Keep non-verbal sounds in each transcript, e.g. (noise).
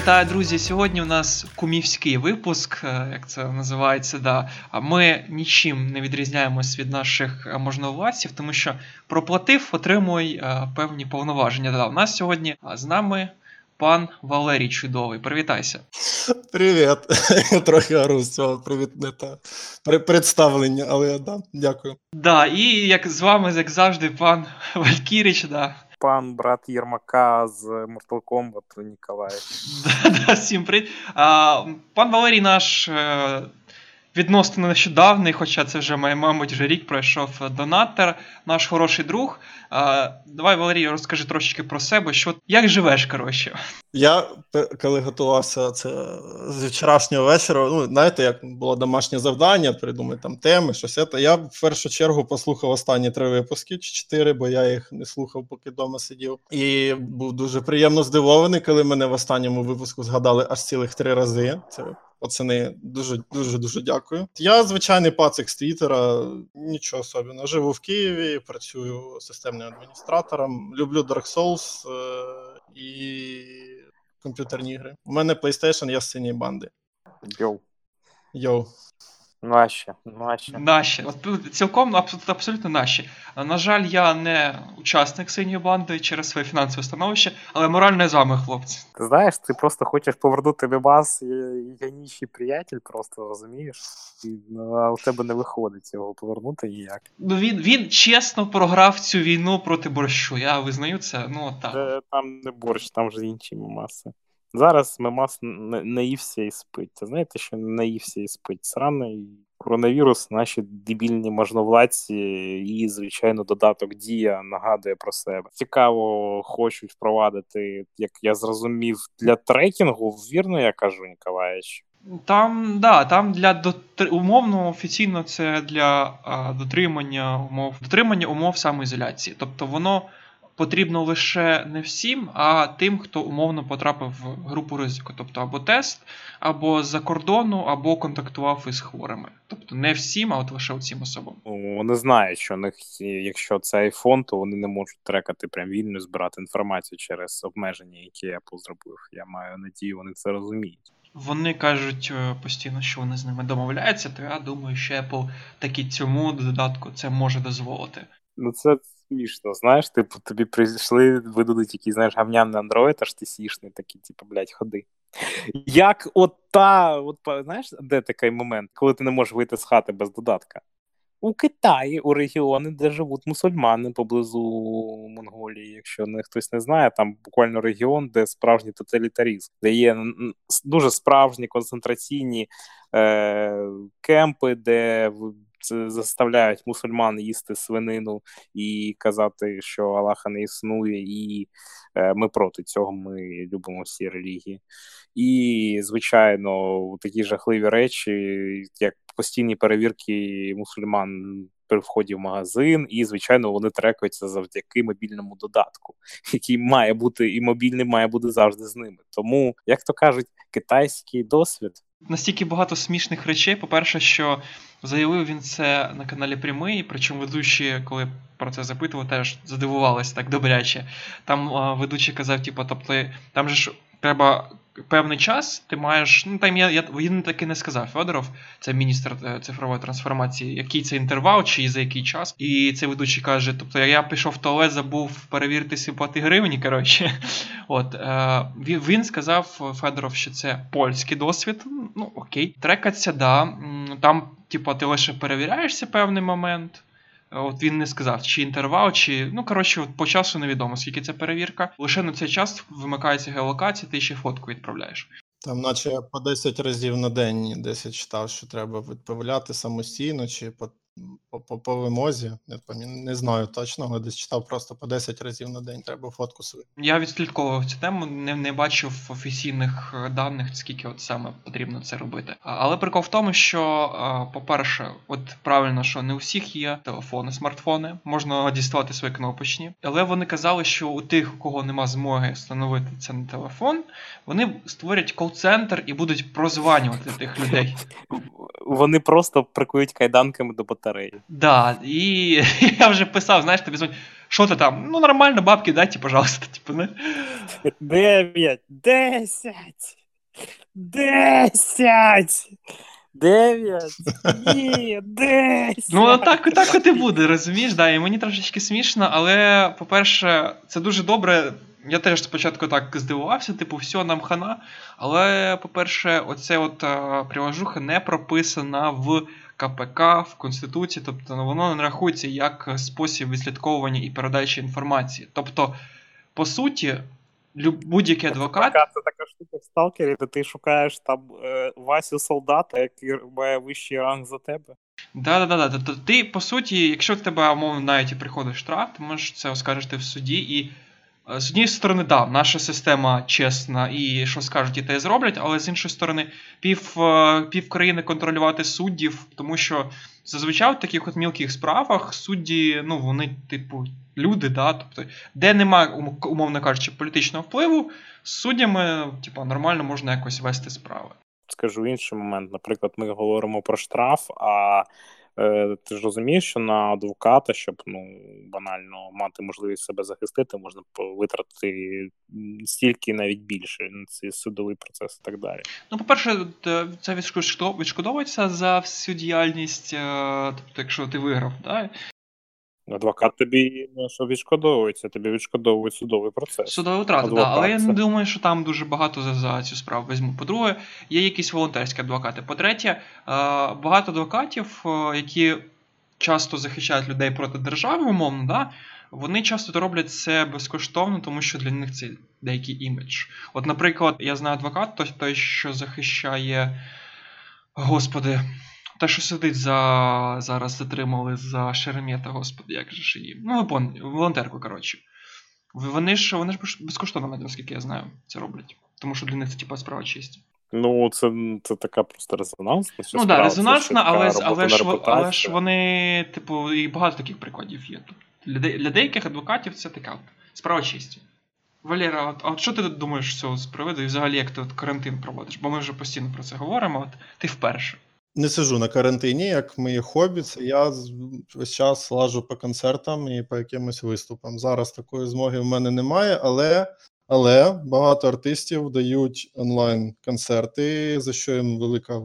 Вітаю, друзі! Сьогодні у нас кумівський випуск, е, як це називається. Да. Ми нічим не відрізняємось від наших е, можновладців, тому що проплатив, отримуй е, певні повноваження. Да. У нас сьогодні з нами пан Валерій Чудовий. Привітайся. Привіт. (laughs) Трохи ору з цього привіт, не та представлення, але да, дякую. Да, і як з вами, як завжди, пан Валькірич, да пан брат Єрмака з Mortal Kombat Ніколай. (laughs) Всім привіт. Пан Валерій наш е, відносно нещодавний, хоча це вже, мабуть, вже рік пройшов донатор, наш хороший друг. Давай, Валерій, розкажи трошечки про себе, що як живеш, коротше. Я коли готувався це з вчорашнього вечора, ну знаєте, як було домашнє завдання, придумати там теми, щось це. Я в першу чергу послухав останні три випуски чи чотири, бо я їх не слухав, поки вдома сидів. І був дуже приємно здивований, коли мене в останньому випуску згадали аж цілих три рази. Це Пацани, дуже дуже дуже дякую. Я звичайний пацик з Твіттера, нічого особливого. Живу в Києві, працюю системним адміністратором. Люблю Dark Souls е- і комп'ютерні ігри. У мене PlayStation, я з синій банди. Йоу. Йоу. Наші, наші. Наші. От цілком абсолютно, абсолютно наші. На жаль, я не учасник синьої банди через своє фінансове становище, але морально я з вами, хлопці. Ти знаєш, ти просто хочеш повернути Бебас, я нічий приятель, просто розумієш, і, ну, а у тебе не виходить його повернути ніяк. Ну він він чесно програв цю війну проти борщу. Я визнаю це. Ну так. Там не борщ, там вже інші маси. Зараз Мемас наївся і спить. Знаєте, що наївся і спить сраний коронавірус, наші дебільні можновладці, і, звичайно, додаток Дія нагадує про себе. Цікаво, хочуть впровадити, як я зрозумів, для трекінгу. Вірно, я кажу, Ніколаєч. Там да, там для дотр... умовно офіційно це для а, дотримання умов дотримання умов самоізоляції. Тобто воно потрібно лише не всім, а тим, хто умовно потрапив в групу ризику, тобто або тест, або з-за кордону, або контактував із хворими. Тобто не всім, а от лише цим особам. Вони знають, що них, якщо це айфон, то вони не можуть трекати прям вільно, збирати інформацію через обмеження, які Apple зробив. Я маю надію, вони це розуміють. Вони кажуть е, постійно, що вони з ними домовляються, то я думаю, що Apple таки цьому додатку це може дозволити. Ну це смішно, знаєш, типу, тобі прийшли, видадуть якийсь, знаєш, гавняний андроїд, аж ти сішний, такий, типу, блядь, ходи. Як от та, от, знаєш, де такий момент, коли ти не можеш вийти з хати без додатка? У Китаї, у регіони, де живуть мусульмани поблизу Монголії, якщо не хтось не знає, там буквально регіон, де справжній тоталітарізм, де є дуже справжні концентраційні е, кемпи, де заставляють мусульман їсти свинину і казати, що Аллаха не існує, і е, ми проти цього. Ми любимо всі релігії. І, звичайно, такі жахливі речі, як постійні перевірки мусульман. При вході в магазин, і, звичайно, вони трекаються завдяки мобільному додатку, який має бути і мобільний має бути завжди з ними. Тому, як то кажуть, китайський досвід настільки багато смішних речей. По-перше, що заявив він це на каналі Прямий, причому ведучі, коли про це запитував, теж здивувалися так добряче. Там ведучий казав, типу, тобто, там же ж треба певний час ти маєш. Ну там я я він таки не сказав Федоров, це міністр е, цифрової трансформації, який це інтервал, чи за який час. І цей ведучий каже: тобто, я пішов в туалет, забув перевірити симпати гривні. Коротше, (laughs) от е, він сказав Федоров, що це польський досвід. Ну окей, трекаться, да. Там, типу, ти лише перевіряєшся певний момент. От він не сказав, чи інтервал, чи. Ну, коротше, по часу невідомо, скільки це перевірка. Лише на цей час вимикається геолокація, ти ще фотку відправляєш. Там, наче по 10 разів на день десь я читав, що треба відправляти самостійно, чи по по, по, по вимозі. Не, не знаю точно, але десь читав просто по 10 разів на день. Треба фотку свою. Я відслідковував цю тему, не не бачив офіційних даних, скільки от саме потрібно це робити. Але прикол в тому, що, по-перше, от правильно, що не у всіх є телефони, смартфони, можна діставати свої кнопочні, але вони казали, що у тих, у кого нема змоги встановити це на телефон, вони створять кол-центр і будуть прозванювати тих людей. вони просто прикують кайданками до батареї. Да, і (laughs) я вже писав, знаєш, тобі дзвонять, що ти там? Ну, нормально, бабки дайте, пожалуйста. (laughs) Типу, не? Дев'ять, десять, десять, дев'ять, ні, десять. Ну, так, так от і буде, розумієш, да, і мені трошечки смішно, але, по-перше, це дуже добре. Я теж спочатку так здивувався, типу, все, нам хана. Але, по-перше, оце от а, приважуха не прописана в КПК, в Конституції, тобто ну, воно не рахується як спосіб відслідковування і передачі інформації. Тобто, по суті, будь-який адвокат. Така, це така штука в сталкері, де ти шукаєш там е, Васю солдата, який має вищий ранг за тебе. Да, да, да, да. Тобто ти, по суті, якщо в тебе, умовно, навіть і приходить штраф, ти можеш це оскаржити в суді. І з однієї сторони, да, наша система чесна і що скажуть, і те зроблять, але з іншої сторони, пів, е, пів країни контролювати суддів, тому що зазвичай в таких от мілких справах судді, ну, вони, типу, люди, да, тобто, де немає, умовно кажучи, політичного впливу, з суддями, типу, нормально можна якось вести справи. Скажу інший момент. Наприклад, ми говоримо про штраф, а е, ти ж розумієш, що на адвоката, щоб ну банально мати можливість себе захистити, можна витратити стільки навіть більше на цей судовий процес і так далі. Ну, по-перше, т- це відшкодов- відшкодовується за всю діяльність, е, тобто, якщо ти виграв, да? Адвокат тобі не що відшкодовується, тобі відшкодовують судовий процес. судові втрати, да. Але я не думаю, що там дуже багато за, за цю справу візьму. По-друге, є якісь волонтерські адвокати. По-третє, е, багато адвокатів, е, які часто захищають людей проти держави, умовно, да, вони часто роблять це безкоштовно, тому що для них це деякий імідж. От, наприклад, я знаю адвокат, той, той що захищає. Господи, те, що сидить за зараз затримали за Шеремета, господи, як же ж її. Ну, ви пон, волонтерку, коротше. Вони ж вони ж безкоштовно, наскільки я знаю, це роблять. Тому що для них це типа справа честі. Ну, це, це така просто резонансна. Ну так, резонансна, але, але, ж, але ж вони, типу, і багато таких прикладів є. Тобто, для, де- для деяких адвокатів це така от справа честі. Валера, от, а от що ти думаєш з цього з приводу? І взагалі, як ти от карантин проводиш? Бо ми вже постійно про це говоримо, от ти вперше. Не сиджу на карантині, як моє хобі, це я весь час лажу по концертам і по якимось виступам. Зараз такої змоги в мене немає, але, але багато артистів дають онлайн-концерти, за що їм велика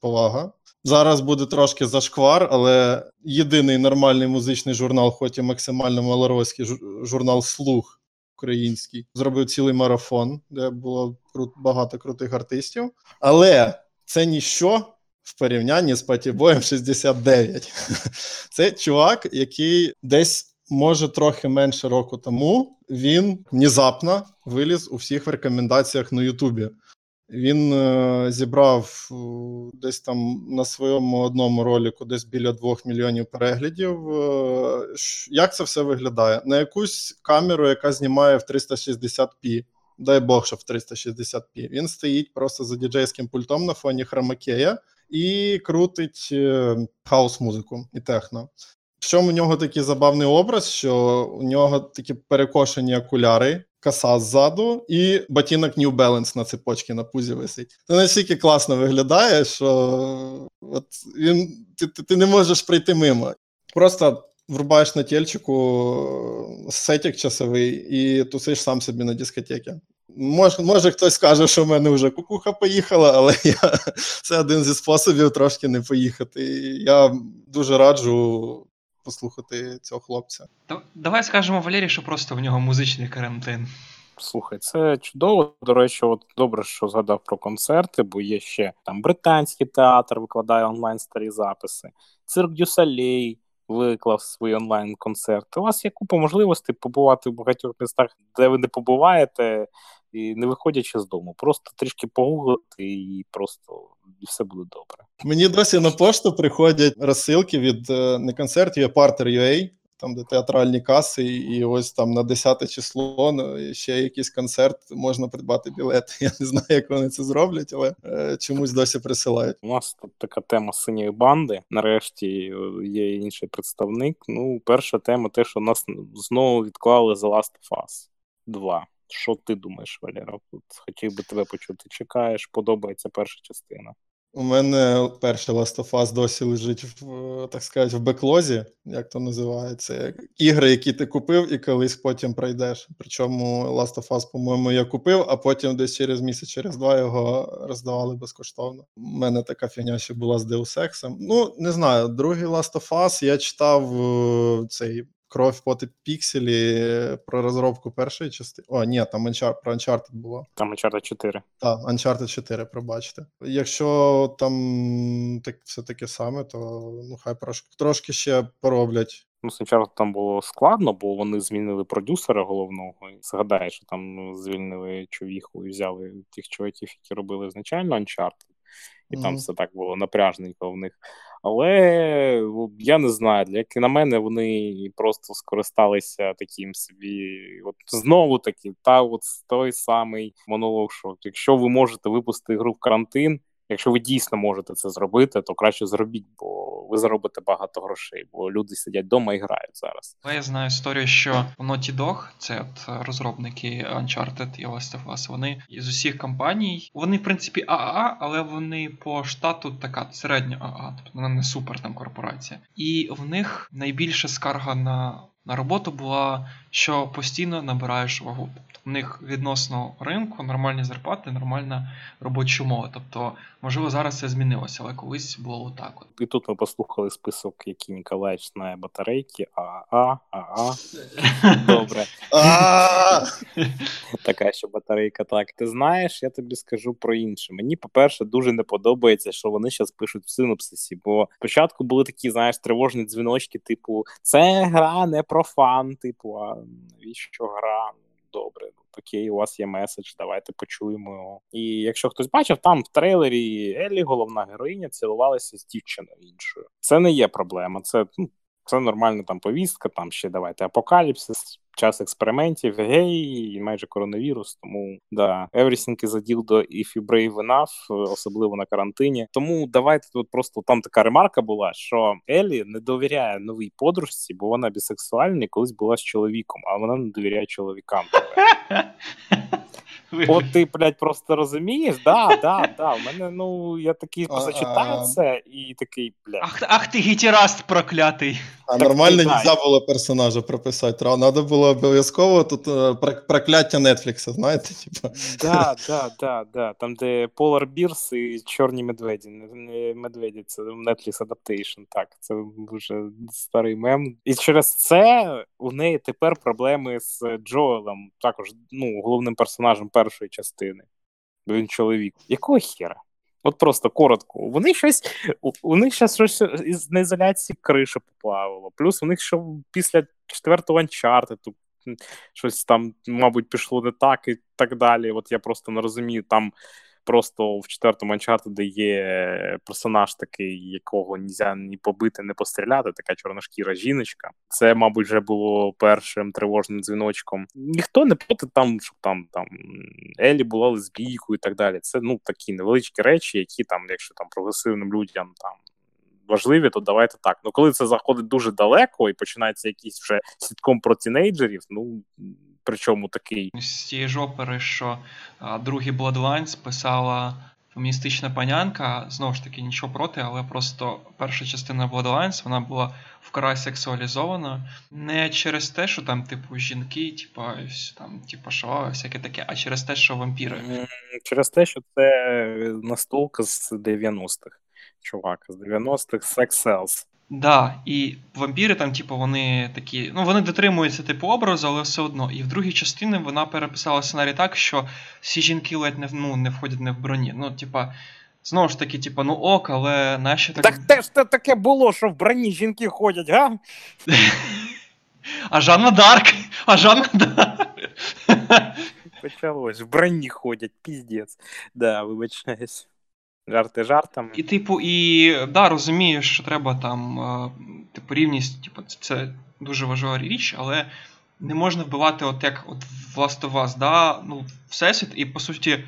повага. Зараз буде трошки зашквар, але єдиний нормальний музичний журнал, хоч і максимально малоросійський журнал Слух український, зробив цілий марафон, де було багато крутих артистів. Але це ніщо в порівнянні з Патібоєм 69. (laughs) Це чувак, який десь, може, трохи менше року тому він внезапно виліз у всіх рекомендаціях на Ютубі. Він е, зібрав е, десь там на своєму одному ролику десь біля 2 мільйонів переглядів. Е, як це все виглядає? На якусь камеру, яка знімає в 360p, дай Бог, що в 360p. Він стоїть просто за діджейським пультом на фоні хромакея і крутить е, хаус-музику і техно. В чому у нього такий забавний образ, що у нього такі перекошені окуляри, коса ззаду, і ботинок New Balance на цепочці на пузі висить. Це настільки класно виглядає, що от він, ти, ти, ти не можеш прийти мимо. Просто врубаєш на тельчику сетік часовий і тусиш сам собі на дискотеці. Може, може, хтось скаже, що в мене вже кукуха поїхала, але я, (laughs) це один зі способів трошки не поїхати. Я дуже раджу послухати цього хлопця. Да- Давай скажемо Валерії, що просто в нього музичний карантин. Слухай, це чудово. До речі, от добре, що згадав про концерти, бо є ще там британський театр викладає онлайн старі записи. Цирк Дю Солей виклав свої онлайн-концерт. У вас є купа можливостей побувати в багатьох містах, де ви не побуваєте, і не виходячи з дому. Просто трішки погуглити і просто все буде добре. Мені досі на пошту приходять розсилки від е, не концертів, а Partner.ua, там де театральні каси, і ось там на 10 число ну, ще якийсь концерт можна придбати білет. (laughs) Я не знаю, як вони це зроблять, але е, чомусь досі присилають. У нас тут така тема синьої банди. Нарешті е, є інший представник. Ну, перша тема, те, що нас знову відклали The Last of Us 2. Що ти думаєш, Валера? От хотів би тебе почути. Чекаєш, подобається перша частина. У мене перший Last of Us досі лежить в так сказати, в беклозі, як то називається. Ігри, які ти купив, і колись потім пройдеш. Причому Last of Us, по-моєму, я купив, а потім десь через місяць, через два його роздавали безкоштовно. У мене така фігня ще була з Deus Ex. Ну, не знаю, другий Last of Us я читав е, цей Кров поти пікселі про розробку першої частини. О, ні, там Uncharted, про Uncharted було. Там Uncharted 4. Так, Uncharted 4, пробачте. Якщо там так, все таке саме, то ну хай трошки, трошки ще пороблять. Ну, спочатку там було складно, бо вони змінили продюсера головного. І згадай, що там звільнили човіху і взяли тих чуваків, які робили значально Uncharted. І mm-hmm. там все так було напряжненько в них. Але я не знаю, як на мене, вони просто скористалися таким собі. От знову таки, та от той самий монолог, що якщо ви можете випустити гру в карантин, якщо ви дійсно можете це зробити, то краще зробіть, бо ви заробите багато грошей, бо люди сидять вдома і грають зараз. Я знаю історію, що Naughty Dog, це от розробники Uncharted і Last of Us, вони із усіх компаній, вони в принципі АА, але вони по штату така середня АА, тобто вона не супер там корпорація. І в них найбільша скарга на на роботу була, що постійно набираєш вагу. Тобто в них відносно ринку нормальні зарплати, нормальна робоча умова. Тобто, можливо, зараз це змінилося, але колись було отак. От. І тут ми послухали список, який Ніколаєвич знає батарейки. АА, АА. (laughs) Добре. (laughs) Така ще батарейка. Так, ти знаєш, я тобі скажу про інше. Мені, по-перше, дуже не подобається, що вони зараз пишуть в синопсисі, бо спочатку були такі, знаєш, тривожні дзвіночки, типу, це гра не про фан, типу, а навіщо гра? Добре, ну, окей, у вас є меседж, давайте почуємо його. І якщо хтось бачив, там в трейлері Еллі, головна героїня, цілувалася з дівчиною іншою. Це не є проблема. Це ну, це нормальна там повістка, там ще давайте апокаліпсис, час експериментів, гей, і майже коронавірус. Тому да, everything is a deal до if you brave enough, особливо на карантині. Тому давайте тут просто там така ремарка була, що Елі не довіряє новій подружці, бо вона бісексуальна і колись була з чоловіком, а вона не довіряє чоловікам. (laughs) От ти, блядь, просто розумієш? Да, да, да. У мене, ну, я такий зачитаю це і такий, блядь. Ах, ах ти гітераст проклятий. А так, нормально не можна було персонажа прописати. Треба було обов'язково тут е, прокляття Нетфлікса, знаєте? Типа. Да, да, да, да. Там, де Polar Bears і Чорні медведі. Медведі, це Netflix Adaptation. Так, це дуже старий мем. І через це у неї тепер проблеми з Джоелом, також ну, головним персонажем першої частини. Бо він чоловік. Якого хера? От просто коротко. Вони щось у них ще щось із на ізоляції криша поплавило. Плюс у них що після четвертого анчарту щось там, мабуть, пішло не так і так далі. От я просто не розумію там просто в четвертому Uncharted є персонаж такий, якого нельзя ні побити, ні постріляти, така чорношкіра жіночка. Це, мабуть, вже було першим тривожним дзвіночком. Ніхто не проти там, щоб там там Елі була лесбійкою і так далі. Це ну такі невеличкі речі, які там, якщо там прогресивним людям там. Важливі, то давайте так. Ну коли це заходить дуже далеко і починається якийсь вже слідком про тінейджерів, ну причому такий. З цієї ж опери, що а, другий Bloodlines писала феміністична панянка, знову ж таки, нічого проти, але просто перша частина Bloodlines, вона була вкрай сексуалізована. Не через те, що там, типу, жінки, типу, там, типу, що, всяке таке, а через те, що вампіри. Через те, що це настолка з 90-х. Чувак, з 90-х Sex Cells. Да, і вампіри там, типу, вони такі. Ну, вони дотримуються типу образу, але все одно. І в другій частині вона переписала сценарій так, що всі жінки ледь не ну, не входять не в броні. Ну, типа, знову ж таки, типа, ну ок, але наші так. Так теж те таке було, що в броні жінки ходять, га? (laughs) А Жанна Дарк! А Жанна Дарк! Почалось, в броні ходять, піздець. Да, вибачаюсь. Жарти жартами. І, типу, і да, розумієш, що треба там, е, типу, рівність, типу, це дуже важлива річ, але не можна вбивати, от як от в Last of Us, да, ну, всесвіт, і по суті.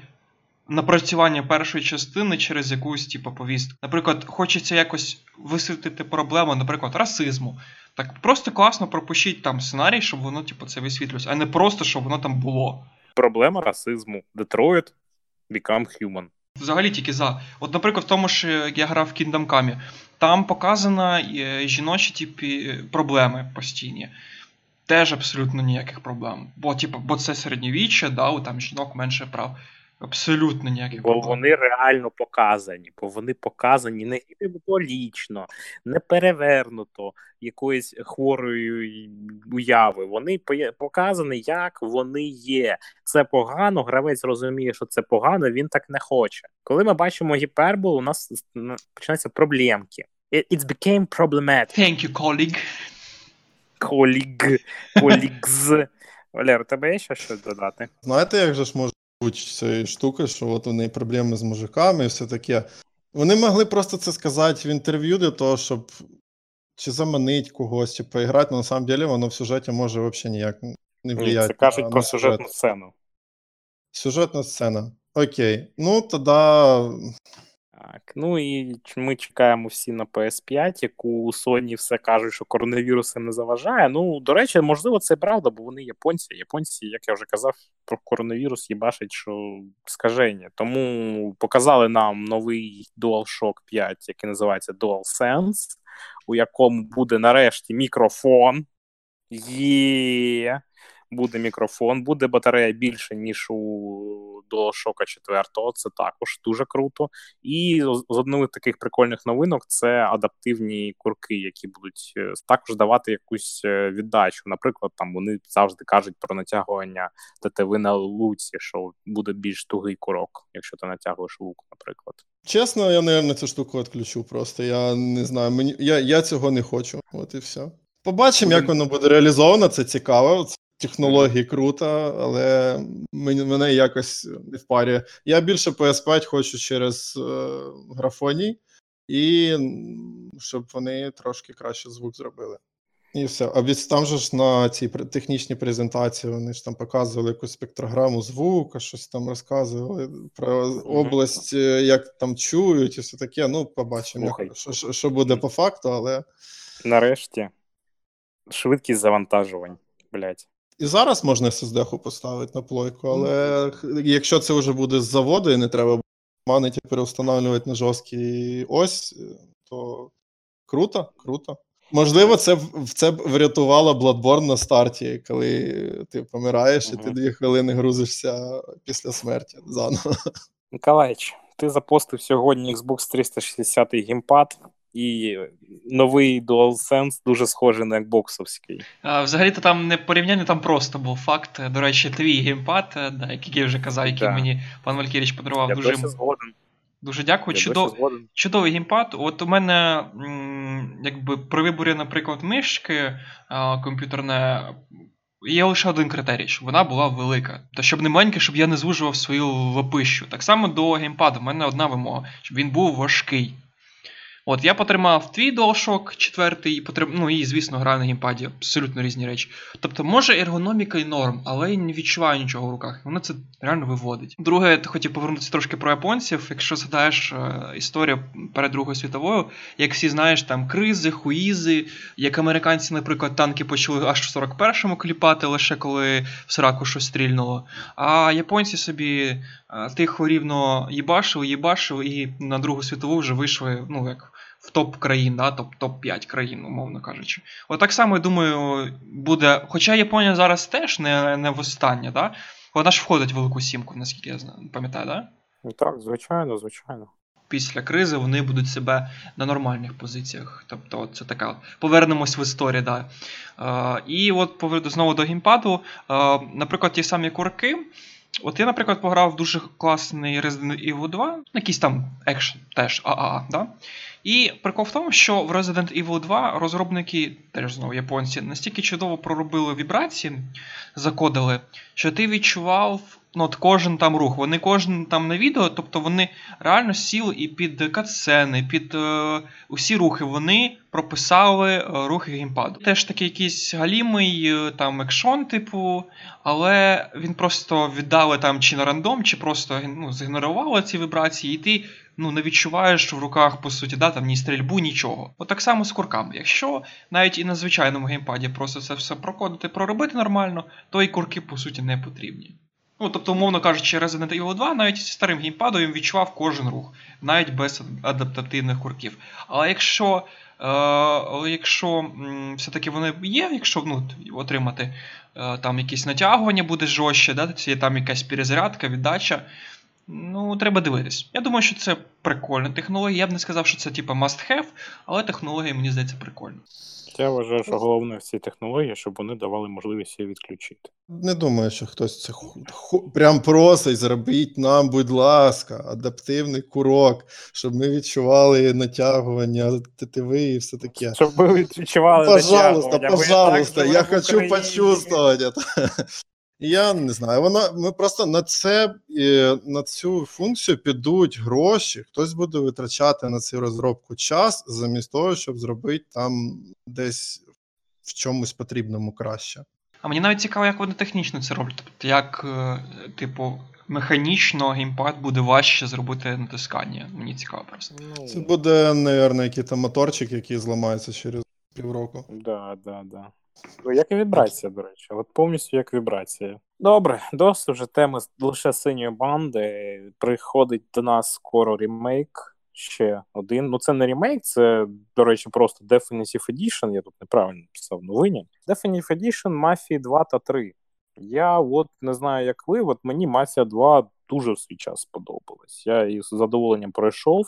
Напрацювання першої частини через якусь типу, повістку. Наприклад, хочеться якось висвітлити проблему, наприклад, расизму. Так просто класно пропишіть там сценарій, щоб воно типу, це висвітлювалося, а не просто щоб воно там було. Проблема расизму. Detroit become human. Взагалі тільки за. От, наприклад, в тому ж як я грав в Kingdom Come, там показано е, жіночі типі, проблеми постійні. Теж абсолютно ніяких проблем. Бо, типу, бо це середньовіччя, да, у там жінок менше прав. Абсолютно ніяких Бо проблем. вони реально показані, бо вони показані не гіперболічно, не перевернуто якоїсь хворої уяви. Вони показані, як вони є. Це погано, гравець розуміє, що це погано, він так не хоче. Коли ми бачимо гіпербол, у нас починаються проблемки. It- It's became problematic. Thank you, colleague. Коліг, колігз. Валер, у тебе є ще щось додати? Знаєте, як же ж може цієї штуки, що от у неї проблеми з мужиками і все таке. Вони могли просто це сказати в інтерв'ю для того, щоб чи заманить когось, чи поіграти, але на самом деле воно в сюжеті може взагалі ніяк не Ні, це кажуть на- про на сюжетну сцену. Сюжетна сцена. Окей. Ну, тоді Так, ну і ми чекаємо всі на PS5, яку Sony все кажуть, що коронавірус не заважає. Ну, до речі, можливо, це правда, бо вони японці. Японці, як я вже казав, про коронавірус їбашать, що скаження. Тому показали нам новий DualShock 5, який називається DualSense, у якому буде нарешті мікрофон. Є. Буде мікрофон, буде батарея більше, ніж у DualShock 4, це також дуже круто. І з одним з таких прикольних новинок це адаптивні курки, які будуть е, також давати якусь е, віддачу. Наприклад, там вони завжди кажуть про натягування тетиви на луці, що буде більш тугий курок, якщо ти натягуєш лук, наприклад. чесно, я, мабуть, цю штуку відключу просто. Я не знаю, мені, я, я цього не хочу. От і все. Побачимо, як воно буде реалізовано, це цікаво. Технології круто, але мене якось не впарює. Я більше PS5 хочу через е, графоній, і щоб вони трошки краще звук зробили. І все. А від там же ж на цій технічній презентації вони ж там показували якусь спектрограму звука, щось там розказували про область, е, як там чують, і все таке. Ну, побачимо, як- що, що, буде по факту, але. Нарешті швидкість завантажувань. Блять. І зараз можна SSD поставити на плойку, але якщо це вже буде з заводу і не треба манити і переустановлювати на жорсткий ось, е, то круто, круто. Можливо, це в- це б врятувало Bloodborne на старті, коли ти помираєш і ти дві хвилини грузишся після смерті заново. Миколаїч, ти запостив сьогодні Xbox 360 геймпад і новий DualSense дуже схожий на Xboxовський. А, Взагалі-то там не порівняння, там просто був факт. До речі, твій геймпад, е, да, який я вже казав, який Да. мені пан Валькіріч подарував. Я Дуже, згоден. дуже дякую. Чудов... Чудовий геймпад. От у мене, якби при виборі, наприклад, мишки а, комп'ютерне. Є лише один критерій, щоб вона була велика. Та щоб не маленька, щоб я не звужував свою лапищу. Так само до геймпада. У мене одна вимога, щоб він був важкий. От, я потримав твій DualShock 4, і потрим... ну і, звісно, граю на геймпаді. Абсолютно різні речі. Тобто, може, ергономіка і норм, але я не відчуваю нічого в руках. Воно це реально виводить. Друге, я хотів повернутися трошки про японців. Якщо згадаєш е, історію перед Другою світовою, як всі знаєш, там кризи, хуїзи, як американці, наприклад, танки почали аж в 41-му кліпати, лише коли в сраку щось стрільнуло. А японці собі е, тихо рівно їбашили, їбашили, і на Другу світову вже вийшли, ну як. В топ країн, да, топ, топ-5 країн, умовно кажучи. От так само, я думаю, буде. Хоча Японія зараз теж не, не востаннє, да? вона ж входить в велику сімку, наскільки я знаю, пам'ятаю, да? Ну, Так, звичайно, звичайно. Після кризи вони будуть себе на нормальних позиціях. Тобто, це така. Повернемось в історію, да. Е, і от знову до геймпаду. Е, наприклад, ті самі курки. От я, наприклад, пограв в дуже класний Resident Evil 2, якийсь там екшн теж ААА, да? І прикол в тому, що в Resident Evil 2 розробники, теж знову японці, настільки чудово проробили вібрації, закодили, що ти відчував ну, от кожен там рух. Вони кожен там на відео, тобто вони реально сіли і під катсцени, під е, усі рухи вони прописали е, рухи геймпаду. Теж такий якийсь галімий е, там екшон, типу, але він просто віддали там чи на рандом, чи просто ну, зігнорували ці вібрації, і ти ну, не відчуваєш в руках, по суті, да, там ні стрільбу, нічого. От так само з курками. Якщо навіть і на звичайному геймпаді просто це все прокодити, проробити нормально, то і курки, по суті, не потрібні. Ну, тобто, умовно кажучи, Resident Evil 2 навіть зі старим геймпадом він відчував кожен рух, навіть без адаптативних курків. Але якщо е, але якщо все-таки вони є, якщо ну, отримати е, там якісь натягування буде жорстче, да, там якась перезарядка, віддача. Ну, треба дивитись. Я думаю, що це прикольна технологія. Я б не сказав, що це типа must have, але технологія, мені здається, прикольна. Я вважаю, що головне в цій технології, щоб вони давали можливість її відключити. Не думаю, що хтось це ху- ху- прям просить зробіть нам, будь ласка, адаптивний курок, щоб ми відчували натягування, тетиви і все таке. Щоб ви відчували Пожалуйста, натягування, пожалуйста, я хочу Україні. Я не знаю, вона ми просто на це е, на цю функцію підуть гроші. Хтось буде витрачати на цю розробку час, замість того, щоб зробити там десь в чомусь потрібному краще. А мені навіть цікаво, як вони технічно це роблять. Тобто, як, е, типу, механічно геймпад буде важче зробити натискання. Мені цікаво просто. Ну, Це буде, мабуть, якийсь моторчик, який зламається через півроку. Да, да, да. Ну, Як і вібрація, до речі, от повністю як вібрація. Добре, досить вже теми лише синьої банди. Приходить до нас скоро ремейк. Ще один. Ну, це не ремейк, це, до речі, просто Definitive Edition. Я тут неправильно писав новині. Definitive Edition Mafia 2 та 3. Я от не знаю, як ви, от мені Mafia 2 дуже в свій час сподобалась. Я її з задоволенням пройшов.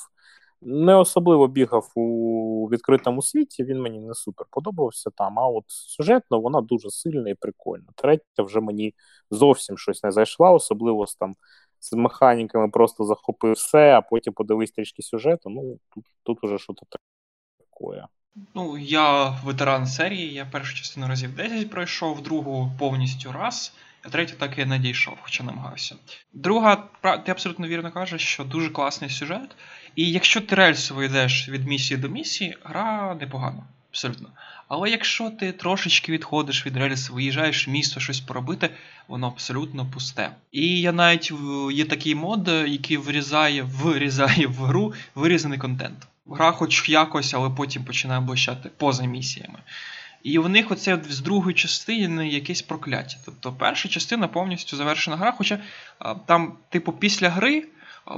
Не особливо бігав у відкритому світі, він мені не супер подобався там. А от сюжетно вона дуже сильна і прикольна. Третя вже мені зовсім щось не зайшла, особливо з там з механіками просто захопив все, а потім подивись трішки сюжету. Ну тут, тут уже щось таке. Ну, я ветеран серії, я першу частину разів 10 пройшов, другу повністю раз, а третю так і не дійшов, хоча намагався. Друга, ти абсолютно вірно кажеш, що дуже класний сюжет. І якщо ти рельсово йдеш від місії до місії, гра непогана, абсолютно. Але якщо ти трошечки відходиш від рельсу, виїжджаєш в місто щось поробити, воно абсолютно пусте. І я навіть є такий мод, який вирізає, вирізає в гру вирізаний контент. Гра хоч якось, але потім починає блищати поза місіями. І в них оце з другої частини якесь прокляття. Тобто перша частина повністю завершена гра, хоча там, типу, після гри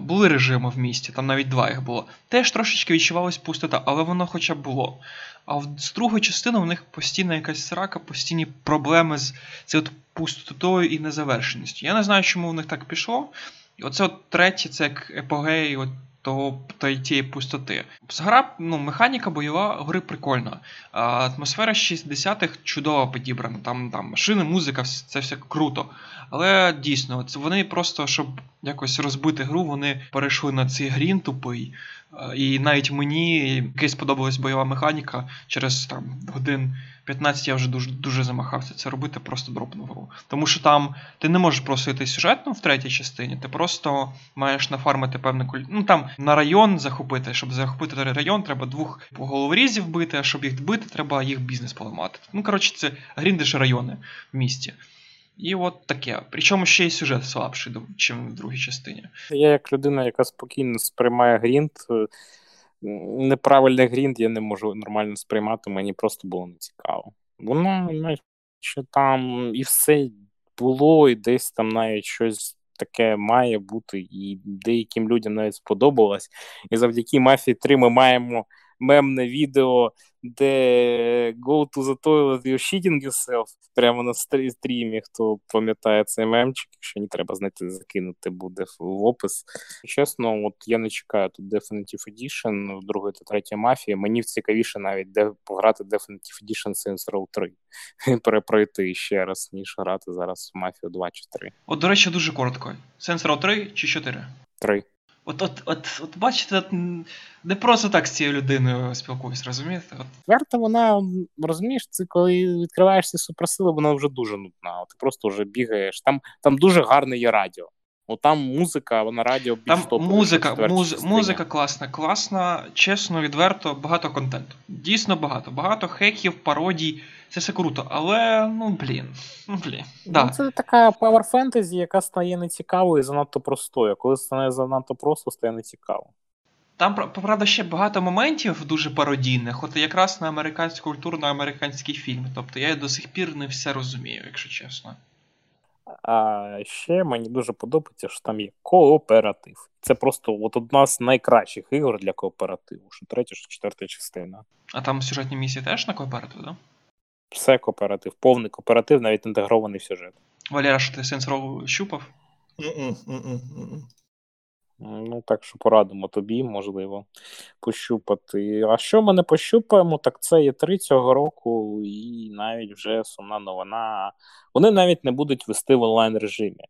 були режими в місті, там навіть два їх було. Теж трошечки відчувалась пустота, але воно хоча б було. А з другої частини у них постійна якась срака, постійні проблеми з цією пустотою і незавершеністю. Я не знаю, чому в них так пішло. І оце от третє, це як епогей от того та тієї пустоти. Гра, ну, механіка бойова гри прикольна. Атмосфера 60-х чудово підібрана. Там, там машини, музика, це все круто. Але дійсно, це вони просто, щоб якось розбити гру, вони перейшли на цей грін тупий. А, І навіть мені якась сподобалась бойова механіка через там годин 15 я вже дуже дуже замахався це робити, просто дропнув гру. Тому що там ти не можеш просто йти сюжетно в третій частині, ти просто маєш нафармити певну куль... Ну там на район захопити. Щоб захопити район, треба двох головорізів бити, а щоб їх бити, треба їх бізнес поламати. Ну, коротше, це гріндиш райони в місті. І от таке. Причому ще й сюжет слабший, ніж в другій частині. Я, як людина, яка спокійно сприймає grind, е, неправильний grind я не можу нормально сприймати, мені просто було не цікаво. Воно, наче там і все було, і десь там навіть щось таке має бути, і деяким людям навіть сподобалось. І завдяки Мафії 3 ми маємо мемне відео, де Go to the toilet, you're shitting yourself прямо на стрі- стрімі. Хто пам'ятає цей мемчик, якщо не треба знайти, закинути буде в, в опис. Чесно, от я не чекаю тут Definitive Edition, другої та третьої мафії. Мені цікавіше навіть де пограти Definitive Edition Saints Row 3. (laughs) Перепройти ще раз, ніж грати зараз в Мафію 2 чи 3. От, до речі, дуже коротко. Saints Row 3 чи 4? 3. От, от, от, от бачите, от, не просто так з цією людиною спілкуюсь, розумієте? От, Верта, вона розумієш, це коли відкриваєш ці суперсили, вона вже дуже нудна. От Ти просто вже бігаєш. Там, там дуже гарне є радіо. От там музика, вона радіо більш Там топове, музика, муз, музика класна, класна, чесно, відверто, багато контенту. Дійсно багато. Багато хеків, пародій. Це все круто. Але, ну блін. Ну блін. Да. Ну, це така power fantasy, яка стає нецікавою і занадто простою. Коли стане занадто просто, стає нецікаво. Там, правда, ще багато моментів дуже пародійних, от якраз на американську культуру, на американський фільм. Тобто я до сих пір не все розумію, якщо чесно. А ще мені дуже подобається, що там є кооператив. Це просто от одна з найкращих ігор для кооперативу. Що третя, що четверта частина. А там сюжетні місії теж на кооператив, да? Все кооператив, повний кооператив, навіть інтегрований в сюжет. Валера, що ти Saints Row щупав? Ну, так що порадимо тобі, можливо, пощупати. А що ми не пощупаємо, так це є 3 цього року, і навіть вже сумна новина. Вони навіть не будуть вести в онлайн режимі.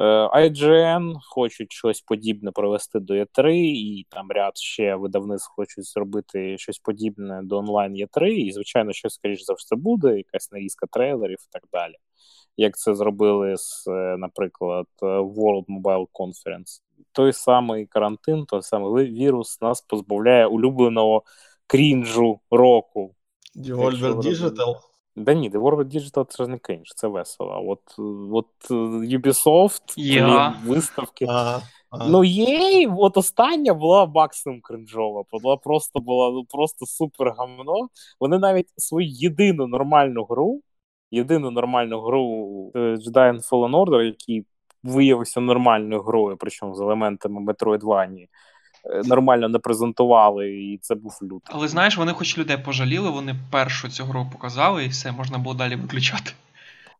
Е, IGN хочуть щось подібне провести до E3, і там ряд ще видавництв хочуть зробити щось подібне до онлайн E3, і, звичайно, щось, скоріш за все, буде, якась нарізка трейлерів і так далі. Як це зробили з, е, наприклад, е, World Mobile Conference. Той самий карантин, той самий вірус нас позбавляє улюбленого крінжу року. Devolver Digital. Да ні, Devolver Digital це ж не крінж, це весело. От, от е, Ubisoft, (laughs) Я. блін, виставки. Ага, ага. Ну єй, от остання була максимум кринжова. Була просто була ну, просто супер гамно. Вони навіть свою єдину нормальну гру, єдину нормальну гру е, Jedi Fallen Order, який виявився нормальною грою, причому з елементами Metroidvania, нормально не презентували, і це був лютий. Але знаєш, вони хоч людей пожаліли, вони першу цю гру показали і все, можна було далі виключати.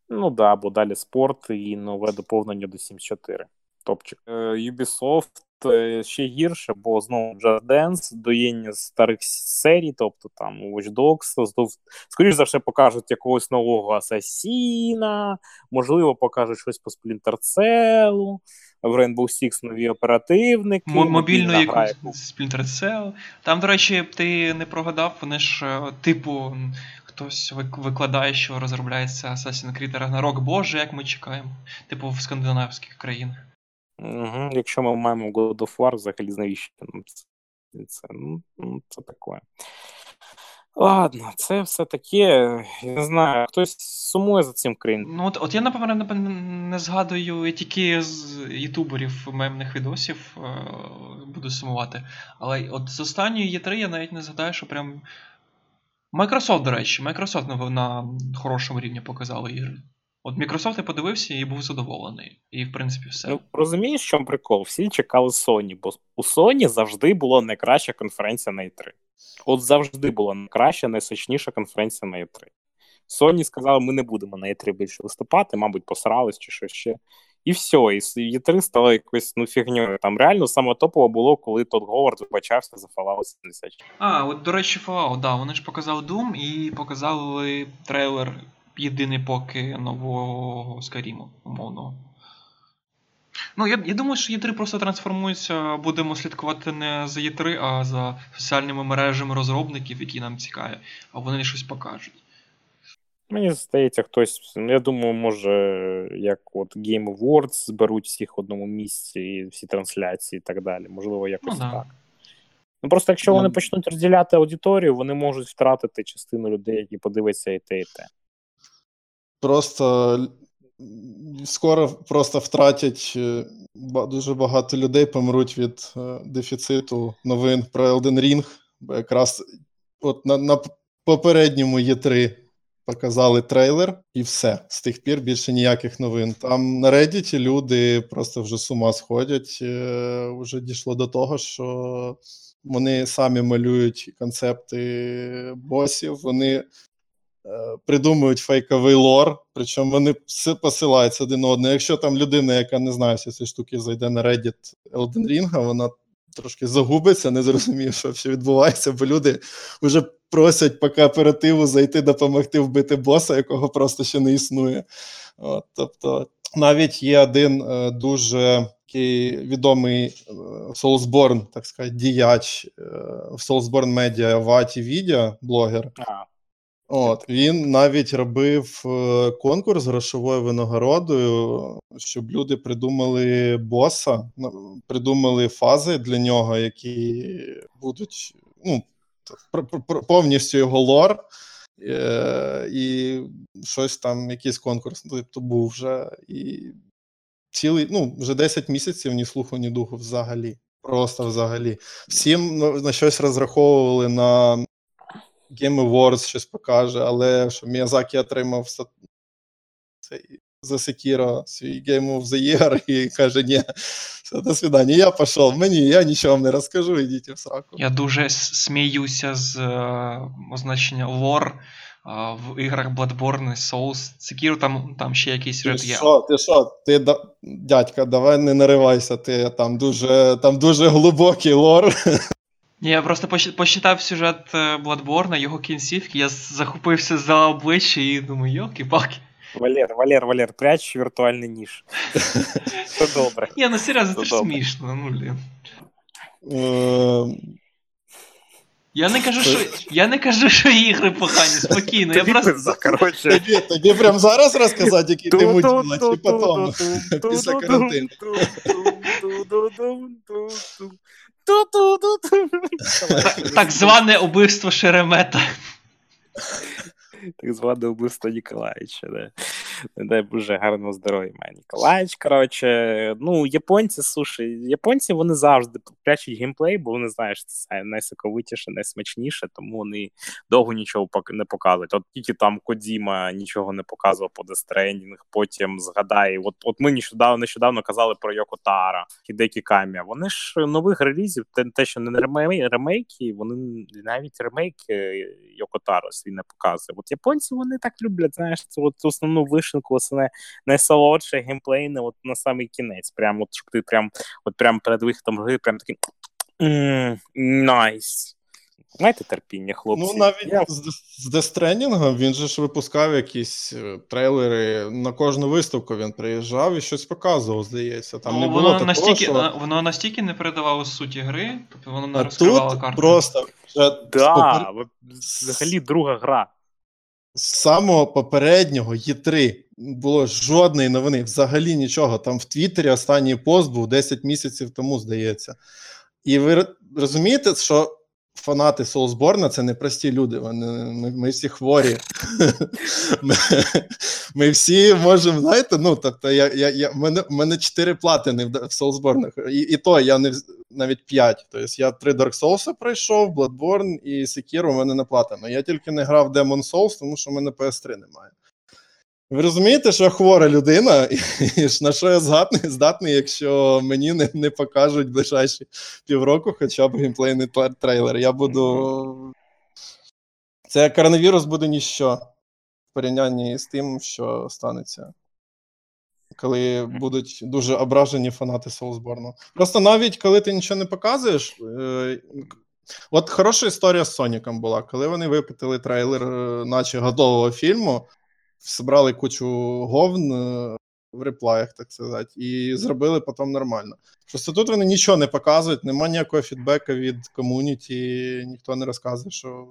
Ну да, бо далі спорт і нове доповнення до 7.4. Топчик. Е, Ubisoft е, ще гірше, бо знову Just Dance, доєння старих серій, тобто там Watch Dogs, знов, скоріш за все, покажуть якогось нового Асасіна, можливо, покажуть щось по Splinter Cell, в Rainbow Six нові оперативники. Мо- Мобільну якусь Splinter Cell. Там, до речі, ти не прогадав, вони ж, е, типу, хтось викладає, що розробляється Assassin's Creed Ragnarok. Боже, як ми чекаємо. Типу в скандинавських країнах. Угу. Якщо ми маємо God of War, взагалі навіщо? Це, ну, ну, це таке. Ладно, це все таке. Я не знаю, хтось сумує за цим крім. Ну, от, от я, напевно, не згадую я тільки з ютуберів мемних відосів е, буду сумувати. Але от з останньої Є3 я навіть не згадаю, що прям. Microsoft, до речі, Microsoft на, на хорошому рівні показали ігри. От Microsoft я подивився і був задоволений. І, в принципі, все. Ну, розумієш, в чому прикол? Всі чекали Sony, бо у Sony завжди була найкраща конференція на E3. От завжди була найкраща, найсочніша конференція на E3. Sony сказали, ми не будемо на E3 більше виступати, мабуть, посрались чи щось ще. І все, і E3 стало якоюсь ну, фігньою. Там реально саме топово було, коли Тодд Говард вибачався за Fallout 76. А, от, до речі, Fallout, да, вони ж показали Doom і показали трейлер єдиний поки нового Скаріму, умовного. Ну, я, я думаю, що Є3 просто трансформується, будемо слідкувати не за Є3, а за соціальними мережами розробників, які нам цікаві, а вони щось покажуть. Мені здається, хтось, ну, я думаю, може, як от Game Awards зберуть всіх в одному місці, і всі трансляції і так далі. Можливо, якось Ну, да. так. Ну просто якщо Ну, вони почнуть розділяти аудиторію, вони можуть втратити частину людей, які подивляться і те, і те. Просто скоро просто втратять е, дуже багато людей помруть від е, дефіциту новин про Elden Ring, бо якраз от на, на попередньому Є3 показали трейлер, і все. З тих пір більше ніяких новин. Там на Reddit люди просто вже з ума сходять. Е, Вже дійшло до того, що вони самі малюють концепти босів, вони е, придумують фейковий лор, причому вони все посилаються один на одного. Якщо там людина, яка не знає всі ці штуки, зайде на Reddit Elden Ring, вона трошки загубиться, не зрозуміє, що все відбувається, бо люди вже просять по кооперативу зайти допомогти вбити боса, якого просто ще не існує. От, тобто, навіть є один е, дуже такий відомий е, так сказати, діяч е, в Soulsborne Media Ваті Відео, блогер. А, От він навіть робив е, конкурс з грошовою винагородою, щоб люди придумали боса, придумали фази для нього, які будуть ну, повністю його лор. Е, і щось там, якийсь конкурс, тобто був вже. І цілий, ну, вже 10 місяців ні слуху, ні духу взагалі. Просто взагалі. Всім ну, на щось розраховували на Game Awards щось покаже, але що Міязакі отримав цей за Секіро свій Game of the Year і каже: ні, все, до свидання, я пішов, мені, я нічого вам не розкажу, ідіть в сраку. Я дуже сміюся з е, означення лор е, в іграх Bloodborne, Souls, Sekiro, там, там ще якийсь ред є. що, ти що, ти да- дядька, давай не наривайся, ти там дуже, там дуже глибокий лор. (laughs) Ні, я просто почитав сюжет е, Bloodborne, його кінцівки, я захопився за обличчя і думаю, йолки-палки. Валер, Валер, Валер, прячь віртуальний ніж. (laughs) Все добре. Ні, ну серйозно, це ж смішно. Ну, блін. Е, Я не кажу, що я не кажу, що ігри погані, спокійно. Я Тобі просто. Тобі, тобі прям зараз розказати, який ти муділа, чи потім? Після карантину. Так, зване убивство Шеремета. Так зване убивство Ніколаївича, да. Не дай Боже, гарного здоров'я має Ніколаївич. Коротше, ну, японці, слушай, японці вони завжди прячуть геймплей, бо вони знають, що це найсоковитіше, найсмачніше, тому вони довго нічого не показують. От тільки там Кодіма нічого не показував по Stranding, потім згадай, от, от ми нещодавно, нещодавно казали про Йоко Тара, Хідекі Кам'я. Вони ж нових релізів, те, те що не ремейки, вони навіть ремейки Йоко Таро свій не показує. От японці вони так люблять, знаєш, це основну вишенку, основне найсолодше геймплейне, от на самий кінець. Прям от щоб ти прям, от прям перед виходом гри, прям такий найс. Майте терпіння, хлопці. Ну, навіть Я- з, Stranding він же ж випускав якісь е, трейлери. На кожну виставку він приїжджав і щось показував, здається. Там ну, не було воно, такого, настільки, що... воно настільки не передавало суті гри, тобто воно не А розкривало тут карту. просто вже Да, попер- от взагалі друга гра. З самого попереднього Є3 було жодної новини, взагалі нічого. Там в Твіттері останній пост був 10 місяців тому, здається. І ви розумієте, що фанати Soulsborne це не прості люди. Вони, ми, ми всі хворі. Ми, ми всі можемо, знаєте, ну тобто, я, я, я, мене, мене 4 платини в, Soulsborne, і, і то я не навіть 5. Тобто я 3 Dark Souls пройшов, Bloodborne і Sekiro у мене не платено. Я тільки не грав Demon Souls, тому що в мене PS3 немає. Ви розумієте, що я хвора людина, і на що я здатний, здатний якщо мені не, не покажуть ближайші півроку хоча б геймплейний трейлер. Я буду. Це коронавірус буде ніщо в порівнянні з тим, що станеться. Коли будуть дуже ображені фанати Soulsborne. Просто навіть коли ти нічого не показуєш. Е- от хороша історія з Соніком була, коли вони випустили трейлер, е, наче готового фільму, зібрали кучу говн е, в реплаях, так сказати, і зробили потім нормально. Просто тут вони нічого не показують, нема ніякого фідбеку від ком'юніті, ніхто не розказує, що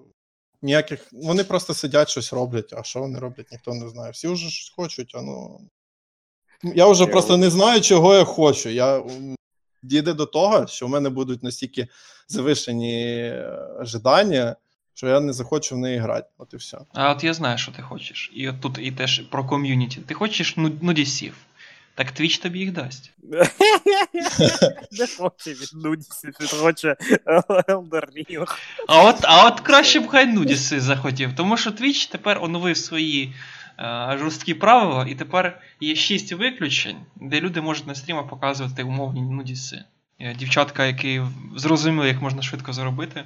ніяких. Вони просто сидять, щось роблять, а що вони роблять, ніхто не знає. Всі вже щось хочуть, а ну. Я вже Я просто не знаю, чого я хочу. Я дійде до того, що в мене будуть настільки завишені е, ожидання, що я не захочу в неї грати. От і все. А от я знаю, що ти хочеш. І от тут і теж про ком'юніті. Ти хочеш ну, нудісів. Так Twitch тобі їх дасть. (laughs) Не хоче він нудісів, він хоче Elder Ring. А от, а от краще б хай нудіси захотів, тому що Twitch тепер оновив свої е, жорсткі правила, і тепер є 6 виключень, де люди можуть на стрімах показувати умовні нудіси. Е, Дівчатка, які зрозуміли, як можна швидко заробити.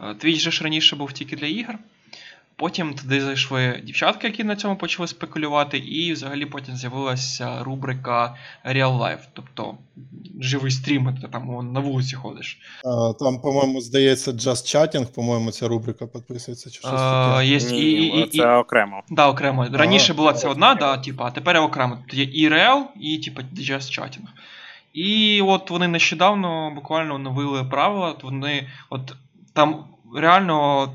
Twitch же ж раніше був тільки для ігр. Потім туди зайшли дівчатки, які на цьому почали спекулювати, і взагалі потім з'явилася рубрика Real Life, тобто живий стрім, ти там на вулиці ходиш. А, Там, по-моєму, здається, Just Chatting, по-моєму, ця рубрика підписується чи щось таке. Є і, і, і, і, Це окремо. Да, окремо. Раніше була це одна, да, типа, а тепер окремо. Тут є і Real, і типа Just Chatting. І от вони нещодавно буквально оновили правила. От вони от там реально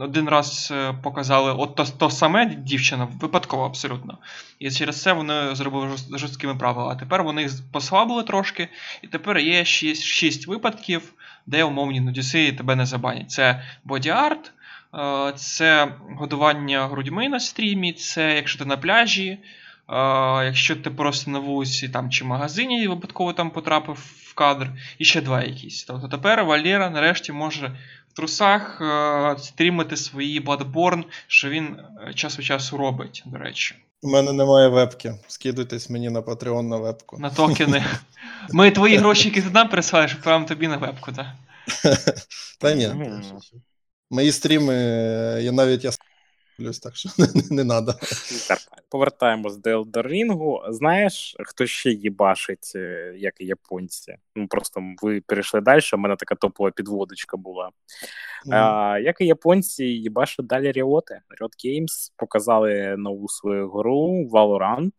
один раз е, показали от то, то саме дівчина, випадково абсолютно. І через це вони зробили жорсткими правилами. А тепер вони їх послабили трошки, і тепер є 6, 6 випадків, де умовні нудіси тебе не забанять. Це боді-арт, е, це годування грудьми на стрімі, це якщо ти на пляжі, якщо ти просто на вулиці там чи магазині випадково там потрапив в кадр, і ще два якісь. Тобто тепер Валера нарешті може в трусах а, стрімити свої Bloodborne, що він е, час від часу робить, до речі. У мене немає вебки. Скидуйтесь мені на Patreon на вебку. На токени. Ми твої гроші, які ти нам присилаєш, відправимо тобі на вебку, так? (laughs) Та ні. Мої стріми, я навіть я плюс, так що (laughs) не, не треба. Повертаємось до Ring. Знаєш, хто ще їбашить, е, як і японці? Ну просто ви перейшли далі. У мене така топова підводочка була. А, як і японці, їбашать далі Ріоти. Riot Games показали нову свою гру Valorant.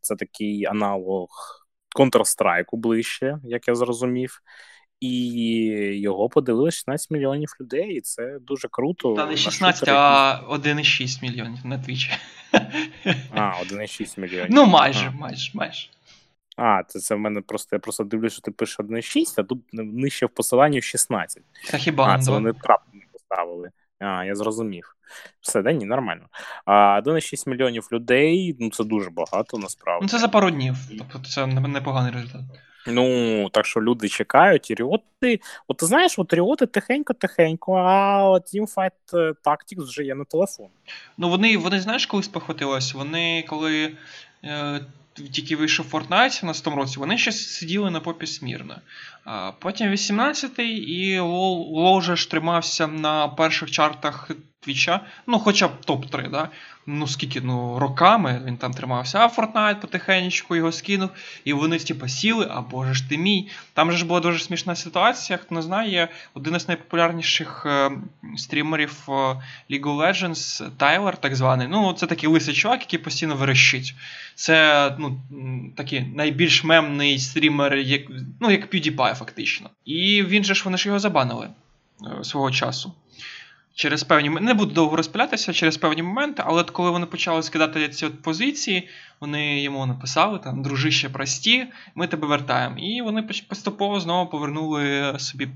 Це такий аналог Counter-Strike ближче, як я зрозумів. І його подивилось 16 мільйонів людей, і це дуже круто. Та не На 16, шутер, а 1,6 мільйонів на Твічі. А, 1,6 мільйонів. Ну, майже, А. майже, майже. А, це, це в мене просто я просто дивлюсь, що ти пишеш 1,6, а тут нижче в посиланні 16. Та хіба А, це вони трап не поставили. А, я зрозумів. Все, да, ні, нормально. А 1,6 мільйонів людей, ну це дуже багато насправді. Ну це за пару днів. Тобто це не- непоганий результат. Ну, так що люди чекають, і ріоти. От ти знаєш, от ріоти тихенько-тихенько, а Teamfight Tactics вже є на телефон. Ну вони, вони знаєш, коли спохватилось? Вони коли е, тільки вийшов Fortnite в 17 році, вони ще сиділи на попі смірно. А потім 18-й, і LoL, LoL вже ж тримався на перших чартах Твіча, ну хоча б топ-3, да? Ну скільки, ну, роками він там тримався, а Fortnite потихеньку його скинув, і вони типу сіли, а боже ж ти мій. Там же ж була дуже смішна ситуація, хто не знає, один із найпопулярніших е, стрімерів е, League of Legends, Тайлер, так званий. Ну, це такий лисий чувак, який постійно верещить. Це ну, такий найбільш мемний стрімер, як, ну, як PewDiePie, фактично. І він же ж вони ж його забанили е, свого часу. Через певні не буду довго розпилятися через певні моменти, але от коли вони почали скидати ці от позиції, вони йому написали там дружище прості, ми тебе вертаємо. І вони поступово знову повернули собі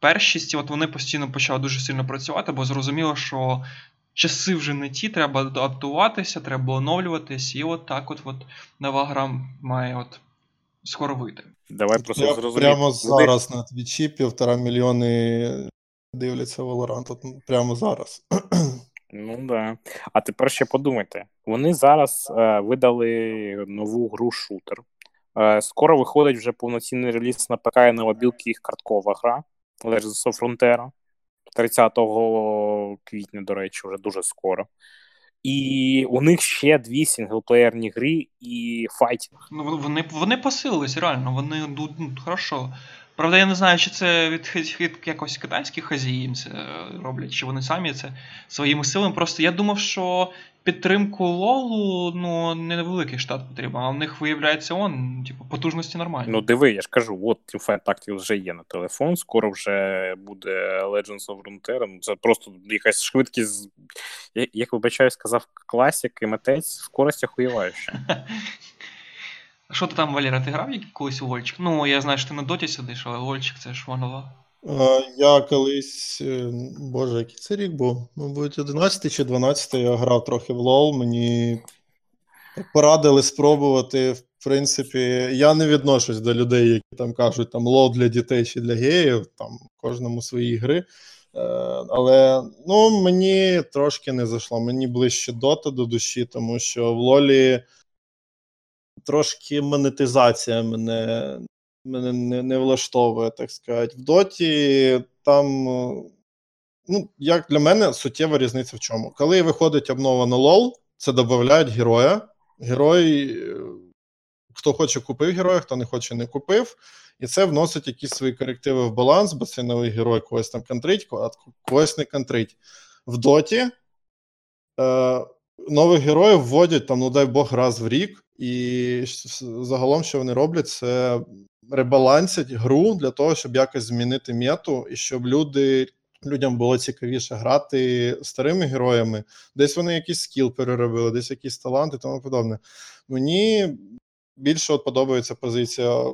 першість. І от вони постійно почали дуже сильно працювати, бо зрозуміло, що часи вже не ті, треба адаптуватися, треба оновлюватись, і от так от, от нова гра має от скоро вийти. Давай просто Я зрозуміти. прямо зараз на твічі півтора мільйони дивляться Valorant. От Прямо зараз. (clears throat) Ну да. А тепер ще подумайте: вони зараз е, видали нову гру шутер. Е, скоро виходить вже повноцінний реліз на ПК і на мобілки їх карткова гра Legends of Runeterra. 30 квітня, до речі, вже дуже скоро. І у них ще дві синглплеєрні гри і файтінг. Ну, вони, вони посилились, реально, вони ну, хорошо. Правда, я не знаю, чи це від, від якось китайських хазіїв це роблять, чи вони самі це своїми силами. Просто я думав, що підтримку Лолу ну, не невеликий штат потрібен, а в них виявляється он, типу, потужності нормальні. Ну, диви, я ж кажу, от Teamfight Tactics вже є на телефон, скоро вже буде Legends of Runeterra. Ну, Це просто якась швидкість. Як вибачаю, сказав класик і митець, скорость охуєваюча. (laughs) Що ти там, Валера, ти грав колись у Вольчик? Ну, я знаю, що ти на доті сидиш, але Вольчик це ж воно. Я колись, е, боже, який це рік був? Мабуть, 11 чи 12 я грав трохи в LoL. Мені порадили спробувати. В принципі, я не відношусь до людей, які там кажуть там LoL для дітей чи для геїв, там кожному свої гри. Е, Але ну, мені трошки не зайшло. Мені ближче дота до душі, тому що в Лолі трошки монетизація мене мене не, не влаштовує, так сказати. В доті там, е, ну, як для мене, суттєва різниця в чому. Коли виходить обнова на LoL, це додають героя. Герой, е, хто хоче, купив героя, хто не хоче, не купив. І це вносить якісь свої корективи в баланс, бо цей новий герой когось там контрить, а когось не контрить. В доті е, нових героїв вводять там, ну дай Бог, раз в рік. І загалом, що вони роблять, це ребалансять гру для того, щоб якось змінити мету, і щоб люди, людям було цікавіше грати старими героями. Десь вони якийсь скіл переробили, десь якісь таланти і тому подобне. Мені більше от подобається позиція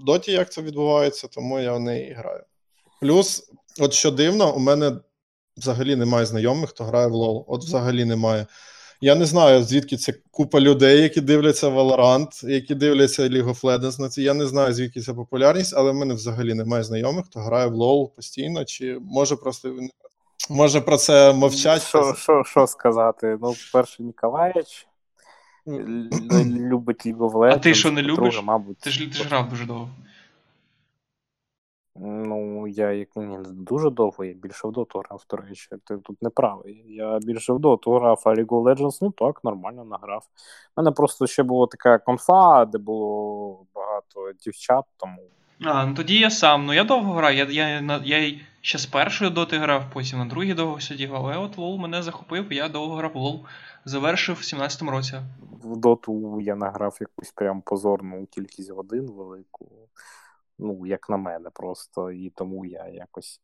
доті, як це відбувається, тому я в неї граю. Плюс, от що дивно, у мене взагалі немає знайомих, хто грає в LoL. От взагалі немає. Я не знаю, звідки це купа людей, які дивляться Valorant, які дивляться League of Legends. Я не знаю, звідки це популярність, але в мене взагалі немає знайомих, хто грає в LoL постійно, чи може просто може про це мовчать. Що що, що сказати? Ну, перший Ніколаєч любить League of Legends. А ти що не любиш? Мабуть. Ти ж ти ж грав дуже довго. Ну, я як ні, дуже довго, я більше в доту грав, до речі, ти тут не правий. Я більше в доту грав, а League of Legends, ну так, нормально награв. У мене просто ще була така конфа, де було багато дівчат, тому. А, ну тоді я сам. Ну я довго грав. Я я, я ще з першої доти грав, потім на другій довго сидів, але от лол мене захопив, я довго грав лол. Завершив в 17-му році. В доту я награв якусь прям позорну кількість годин велику ну, як на мене, просто. І тому я якось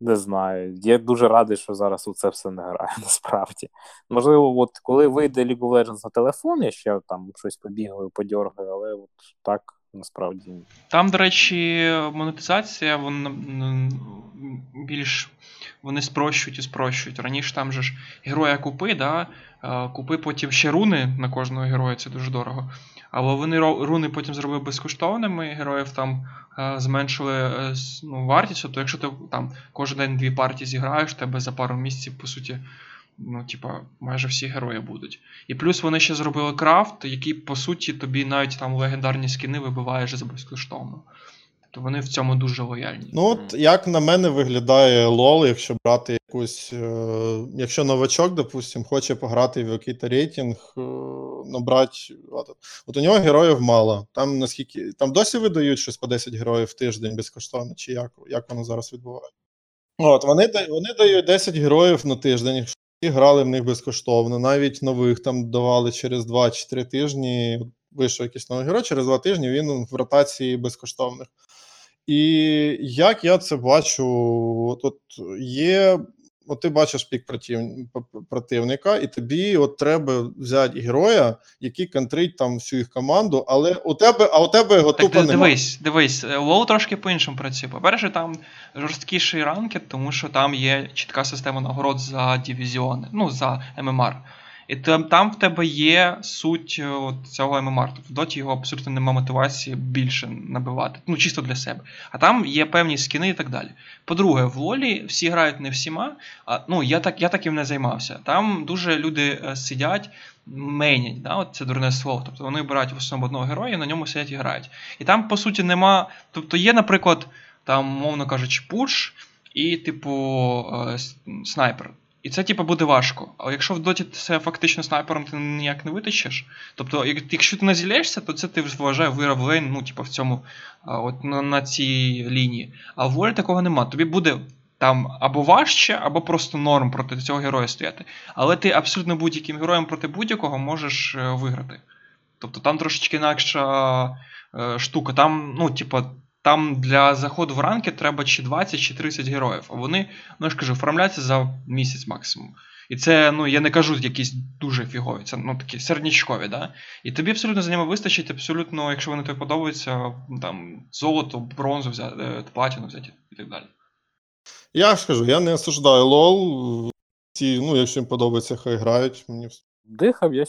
не знаю. Я дуже радий, що зараз у це все не граю, (laughs) насправді. Можливо, от коли вийде League of Legends на телефон, я ще там щось побігаю, подьоргаю, але от так. Насправді там, до речі, монетизація вона більш вони спрощують і спрощують. Раніше там же ж героя купи, да? купи потім ще руни на кожного героя, це дуже дорого. Але вони руни потім зробили безкоштовними, героїв там е, зменшили е, ну, вартість. Тобто, якщо ти там кожен день дві партії зіграєш, тебе за пару місяців, по суті, ну, типа, майже всі герої будуть. І плюс вони ще зробили крафт, який, по суті, тобі навіть там легендарні скини вибиваєш за безкоштовно то вони в цьому дуже лояльні. Ну, от як на мене виглядає лол, якщо брати якусь. Е, якщо новачок, допустим, хоче пограти в якийсь рейтинг, е, набрати. От, у нього героїв мало. Там наскільки там досі видають щось по 10 героїв в тиждень безкоштовно, чи як як воно зараз відбувається? От, Вони вони дають 10 героїв на тиждень, і грали в них безкоштовно. Навіть нових там давали через 2 чи 3 тижні. Вийшов якийсь новий герой, через 2 тижні він в ротації безкоштовних. І як я це бачу, тут є. От ти бачиш пік противника, і тобі от треба взяти героя, який контрить там всю їх команду, але у тебе, а у тебе його тупо немає. Дивись, дивись, WoW трошки по-іншому працює. По-перше, там жорсткіший ранкет, тому що там є чітка система нагород за дивізіони, ну за ММР. І там там в тебе є суть е, от цього ММР. Тобто в доті його абсолютно немає мотивації більше набивати. Ну, чисто для себе. А там є певні скини і так далі. По-друге, в Лолі всі грають не всіма. А, ну, Я так я таким не займався. Там дуже люди е, сидять, мейнять, да, от це дурне слово. Тобто вони обирають в основному одного героя на ньому сидять і грають. І там, по суті, нема. Тобто є, наприклад, там, мовно кажучи, пуш і, типу, е, снайпер. І це, типу, буде важко. Але якщо в доті це фактично снайпером ти ніяк не витащиш. Тобто, якщо ти назілєшся, то це ти вважає виграв лейн, ну, типу, в цьому, от на, на цій лінії. А в волі такого нема. Тобі буде там або важче, або просто норм проти цього героя стояти. Але ти абсолютно будь-яким героєм проти будь-якого можеш е, виграти. Тобто там трошечки інакша е, штука. Там, ну, типу, там для заходу в ранки треба чи 20, чи 30 героїв. А вони, ну я ж кажу, оформляються за місяць максимум. І це, ну, я не кажу якісь дуже фігові, це ну, такі середнячкові, да? І тобі абсолютно за ними вистачить, абсолютно, якщо вони тобі подобаються, там, золото, бронзу взяти, е, платіну взяти і так далі. Я ж кажу, я не осуждаю лол. Ці, ну, якщо їм подобається, хай грають. Мені Дихав я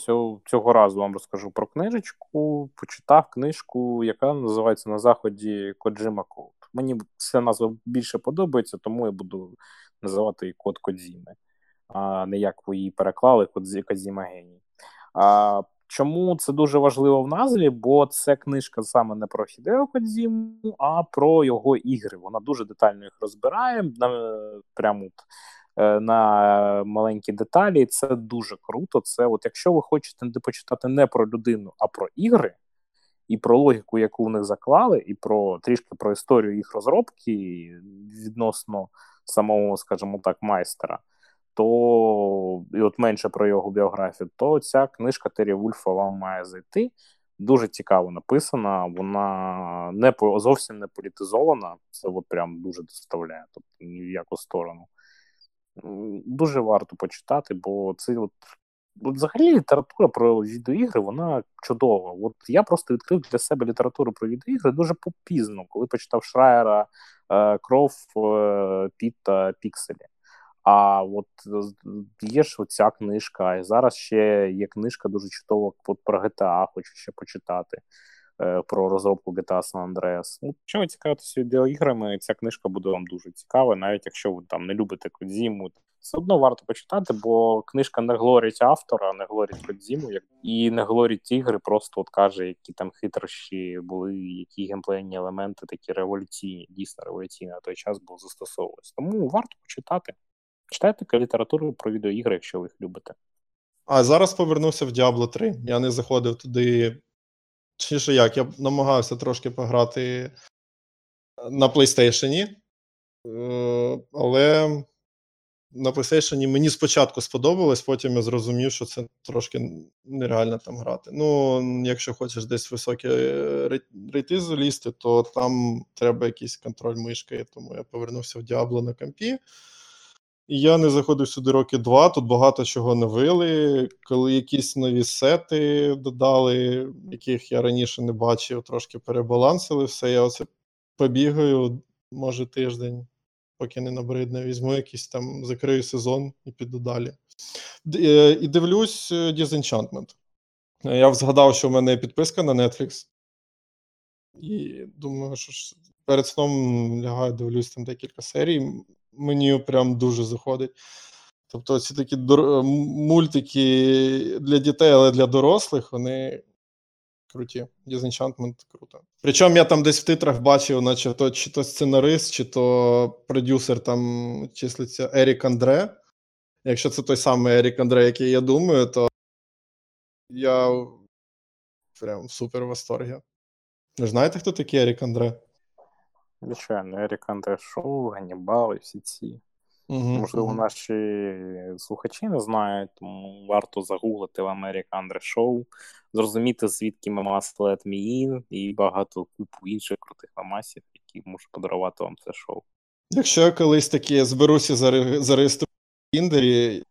цього разу вам розкажу про книжечку. Почитав книжку, яка називається на заході Коджима Код. Мені ця назва більше подобається, тому я буду називати її Код Кодзіми, а не як ви її переклали Кодзіма Геній. А Чому це дуже важливо в назві? Бо це книжка саме не про Хідео Кодзіму, а про його ігри. Вона дуже детально їх розбирає. Прямо на маленькі деталі, це дуже круто. Це, от якщо ви хочете почитати не про людину, а про ігри, і про логіку, яку в них заклали, і про трішки про історію їх розробки відносно самого, скажімо так, майстера, то і от менше про його біографію, то ця книжка Террі Вульфа вам має зайти. Дуже цікаво написана, вона не зовсім не політизована. Це от прям дуже доставляє, тобто ні в яку сторону дуже варто почитати, бо це от. Взагалі література про відеоігри, вона чудова. От я просто відкрив для себе літературу про відеоігри дуже попізно, коли почитав Шрайера, е, Кров, е, Піта, Пікселі. А от є ж оця книжка, і зараз ще є книжка дуже чудова про GTA, хочу ще почитати. Е, про розробку GTA San Andreas. Ну, Якщо ви цікавитеся відеоіграми, ця книжка буде вам дуже цікава, навіть якщо ви там не любите Кодзіму, все одно варто почитати, бо книжка не глорить автора, не глорить Кодзіму, і не глорить ігри, просто от каже, які там хитрощі були, які геймплейні елементи такі революційні, дійсно революційні на той час був застосовувалися. Тому варто почитати. Читайте літературу про відеоігри, якщо ви їх любите. А зараз повернувся в Diablo 3. Я не заходив туди Точніше як, я намагався трошки пограти на PlayStation, е, але на PlayStation мені спочатку сподобалось, потім я зрозумів, що це трошки нереально там грати. Ну, якщо хочеш десь високі рейти залізти, то там треба якийсь контроль мишки, тому я повернувся в Diablo на компі. Я не заходив сюди роки два, тут багато чого новили. Коли якісь нові сети додали, яких я раніше не бачив, трошки перебалансили все. Я оце побігаю, може, тиждень, поки не набридне, візьму якийсь там, закрию сезон і піду далі. Е, і дивлюсь е, Disenchantment. Я згадав, що в мене підписка на Netflix. І думаю, що перед сном лягаю, дивлюсь там декілька серій мені прям дуже заходить. Тобто, ці такі дор... мультики для дітей, але для дорослих, вони круті. Disenchantment круто. Причому я там десь в титрах бачив, наче то чи то сценарист, чи то продюсер там числиться Ерік Андре. Якщо це той самий Ерік Андре, який я думаю, то я прям супер в восторгі. Ви знаєте, хто такий Ерік Андре? Звичайно, Ерік Андре Шоу, Ганнібал і всі ці. Угу, Можливо, угу. наші слухачі не знають, тому варто загуглити Ерік Андре Шоу, зрозуміти, звідки мемас Let Me In і багато купу інших крутих мемасів, які можуть подарувати вам це шоу. Якщо я колись таки зберуся зареєструвати в Тіндері,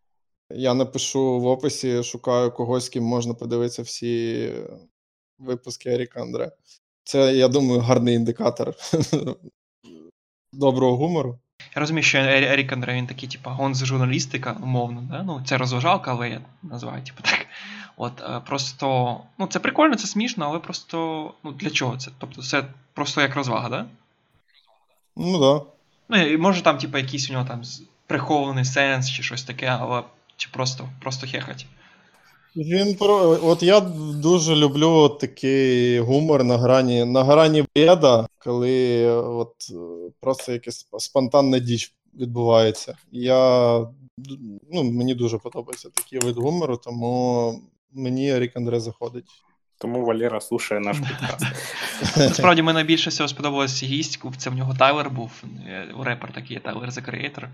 я напишу в описі, шукаю когось, ким можна подивитися всі випуски Еріка Андре. Це, я думаю, гарний індикатор (laughs) доброго гумору. Я розумію, що Ерік Андре, він такий, типу, гонз журналістика, умовно, да? ну, це розважалка, але я називаю, типу, так. От, е, просто, ну, це прикольно, це смішно, але просто, ну, для чого це? Тобто, це просто як розвага, да? Ну, да. Ну, і може там, типу, якийсь у нього там прихований сенс чи щось таке, але чи просто, просто хехать. Він про от я дуже люблю такий гумор на грані на грані бреда, коли от просто якась спонтанна діч відбувається. Я ну, Мені дуже подобається такий вид гумору, тому мені Рік Андре заходить. Тому Валера слушає наш (laughs) підкаст. Насправді мені найбільше всього сподобалася гість. Це в нього Тайлер був. Е, репер такий Тайлер The Creator.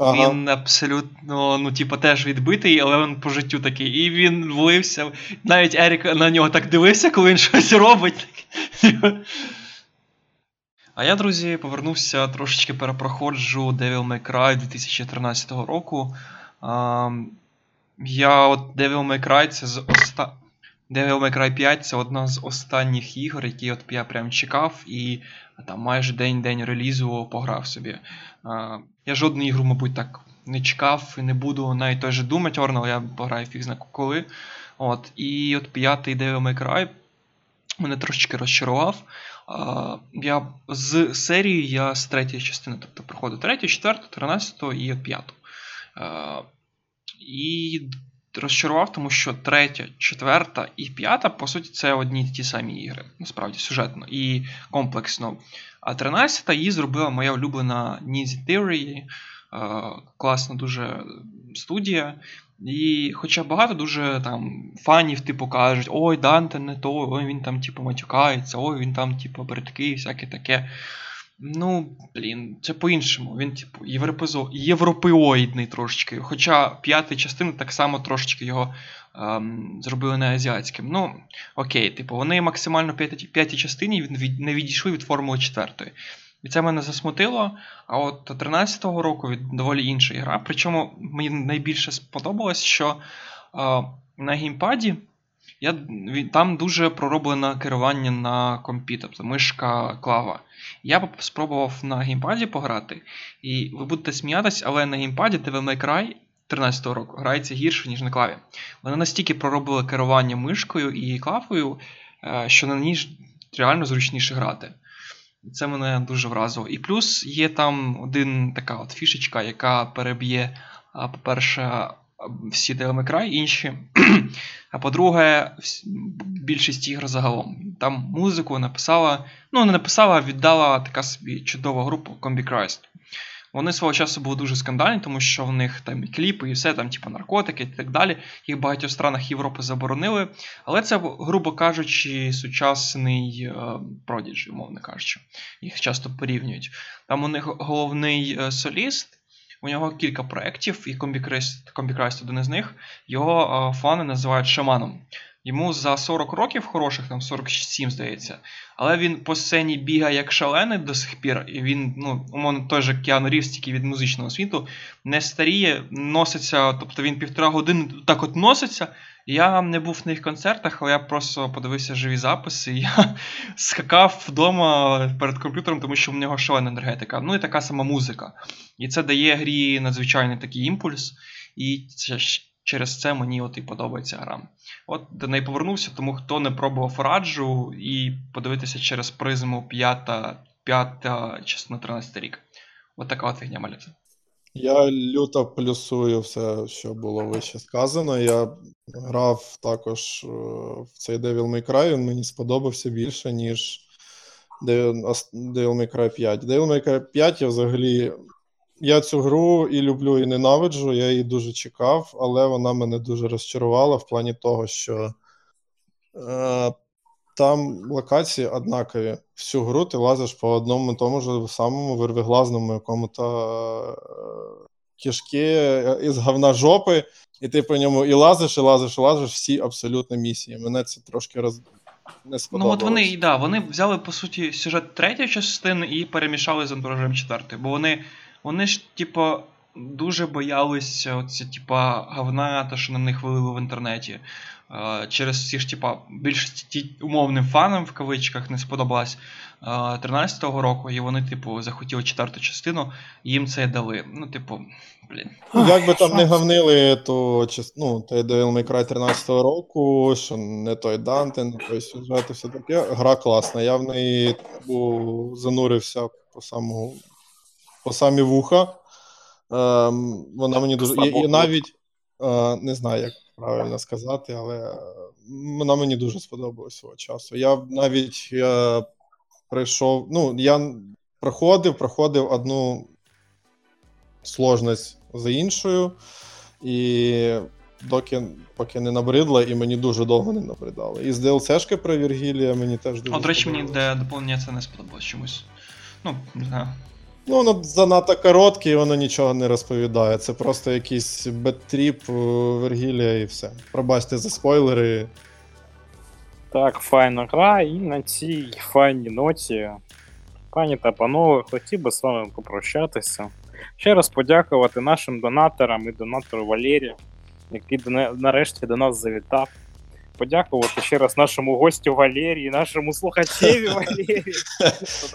Ага. Він абсолютно, ну, типу, теж відбитий, але він по життю такий. І він влився. Навіть Ерік на нього так дивився, коли він щось робить. А я, друзі, повернувся трошечки перепроходжу Devil May Cry 2013 року. Я от Devil May Cry це з оста... Devil May Cry 5 це одна з останніх ігор, які от я прям чекав, і там майже день-день релізу пограв собі. Я жодну ігру, мабуть, так не чекав і не буду навіть той же Doom Eternal, я пограю фіг зна коли. От, І от п'ятий Devil May Cry мене трошечки розчарував. Я З серії я з третьої частини, тобто проходив третю, четверту, тринадцяту і п'яту. І розчарував, тому що третя, четверта і п'ята, по суті, це одні ті самі ігри, насправді, сюжетно і комплексно. А тринадцята її зробила моя улюблена Ninja Theory, е, класна дуже студія. І хоча багато дуже там фанів, типу, кажуть, ой, Данте не той, ой, він там, типу, матюкається, ой, він там, типу, бридкий, всяке таке. Ну, блін, це по-іншому. Він, типу, європезо... європеоїдний трошечки. Хоча п'ята частина так само трошечки його ем, зробили не азіатським. Ну, окей, типу, вони максимально п'ятій частині не відійшли від Формули 4. І це мене засмутило. А от 13-го року від доволі інша гра. Причому мені найбільше сподобалось, що е, на геймпаді Я, Там дуже пророблено керування на компі, тобто мишка клава. Я спробував на геймпаді пограти, і ви будете сміятись, але на геймпаді Devil May Cry 13 року грається гірше, ніж на клаві. Вони настільки проробили керування мишкою і клавою, е, що на ній реально зручніше грати. Це мене дуже вразило. І плюс є там один така от фішечка, яка переб'є, по-перше, всі Devil інші. (clears throat) А по-друге, більшість ігр загалом. Там музику написала, ну, не написала, а віддала така собі чудова група Combi Christ. Вони свого часу були дуже скандальні, тому що в них там і кліпи, і все, там, типу, наркотики і так далі. Їх в багатьох странах Європи заборонили. Але це, грубо кажучи, сучасний продіж, умовно кажучи. Їх часто порівнюють. Там у них головний е, соліст. У нього кілька проєктів, і Комбікрайст один із них. Його фани називають шаманом. Йому за 40 років хороших, там 47, здається. Але він по сцені бігає як шалений до сих пір, і він, ну, умовно, той же Кіану Рівз, тільки від музичного світу, не старіє, носиться, тобто він півтора години так от носиться. Я не був на їх концертах, але я просто подивився живі записи. Я (laughs) скакав вдома перед комп'ютером, тому що в нього шалена енергетика. Ну і така сама музика. І це дає грі надзвичайний такий імпульс. І це через це мені от і подобається гра. От до неї повернувся, тому хто не пробував раджу і подивитися через призму 5 5 частина 13 рік. От така от фігня маляться. Я люто плюсую все, що було вище сказано. Я грав також е, в цей Devil May Cry, він мені сподобався більше, ніж Devil May Cry 5. Devil May Cry 5 я взагалі я цю гру і люблю, і ненавиджу. Я її дуже чекав, але вона мене дуже розчарувала в плані того, що е, там локації однакові. Всю гру ти лазиш по одному тому ж самому вирвиглазному якому-то е, кишки із говна жопи, і ти по ньому і лазиш, і лазиш, і лазиш всі абсолютно місії. Мене це трошки роз. Не ну от вони да, вони взяли по суті сюжет третьої частини і перемішали з антуражем четвертої, бо вони вони ж, типу, дуже боялися оці, типа, говна, те, що на них вилили в інтернеті. Через всі ж, типа, більшості умовним фанам в кавичках не сподобалась 13-го року, і вони, типу, захотіли четверту частину, і їм це дали. Ну, типу, блін. Ну, як би там не говнили, то ну, той Devil May Cry 13-го року, що не той Данте, не той сюжет і все таке. Гра класна. Я в неї був занурився по самому по самі вуха. Ем, Вона мені дуже. І, і навіть е, не знаю, як правильно сказати, але вона мені дуже сподобалась свого часу. Я навіть я прийшов. Ну, я проходив, проходив одну сложність за іншою, і доки поки не набридла, і мені дуже довго не набридало. І з DLC-шки про Віргілія мені теж дуже. От, до речі, мені де доповнення це не сподобалось чомусь. Ну, не знаю. Ну, воно занадто коротке і воно нічого не розповідає. Це просто якийсь bad trip Вергілія і все. Пробачте за спойлери. Так, файна гра, і на цій файній ноті, пані та панове, хотів би з вами попрощатися. Ще раз подякувати нашим донаторам і донатору Валерію, який нарешті до нас завітав подякувати ще раз нашому гостю Валерії, нашому слухачеві (laughs) Валерії.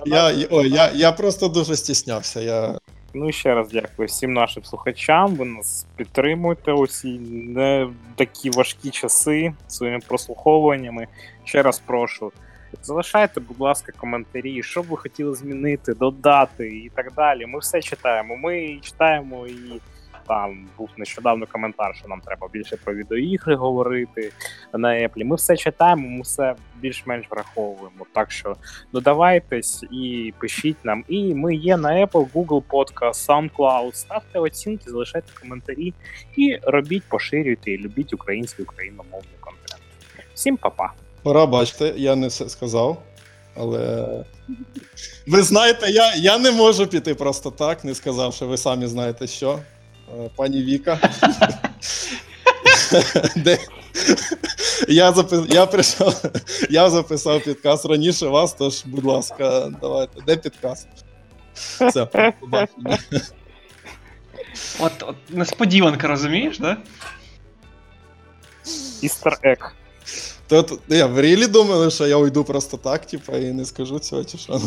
Я ой, я, я просто дуже стіснявся. Я... Ну і ще раз дякую всім нашим слухачам. Ви нас підтримуєте усі не такі важкі часи своїми прослуховуваннями. Ще раз прошу. Залишайте, будь ласка, коментарі, що б ви хотіли змінити, додати і так далі. Ми все читаємо. Ми читаємо і там був нещодавно коментар, що нам треба більше про відеоігри говорити на Apple. Ми все читаємо, ми все більш-менш враховуємо. Так що додавайтесь і пишіть нам. І ми є на Apple, Google Podcast, SoundCloud. Ставте оцінки, залишайте коментарі і робіть, поширюйте і любіть український україномовний контент. Всім па-па! Пора бачите, я не все сказав. Але ви знаєте, я я не можу піти просто так, не сказавши, ви самі знаєте що. Е, пані Віка. Де... Я запис... я, прийшов... я записав підказ раніше вас, тож, будь ласка, давайте. Де підказ? Все, побачення. От, от несподіванка, розумієш, да? Істер Ек. То, то, я в рілі думали, що я уйду просто так, типа, і не скажу цього, чи що.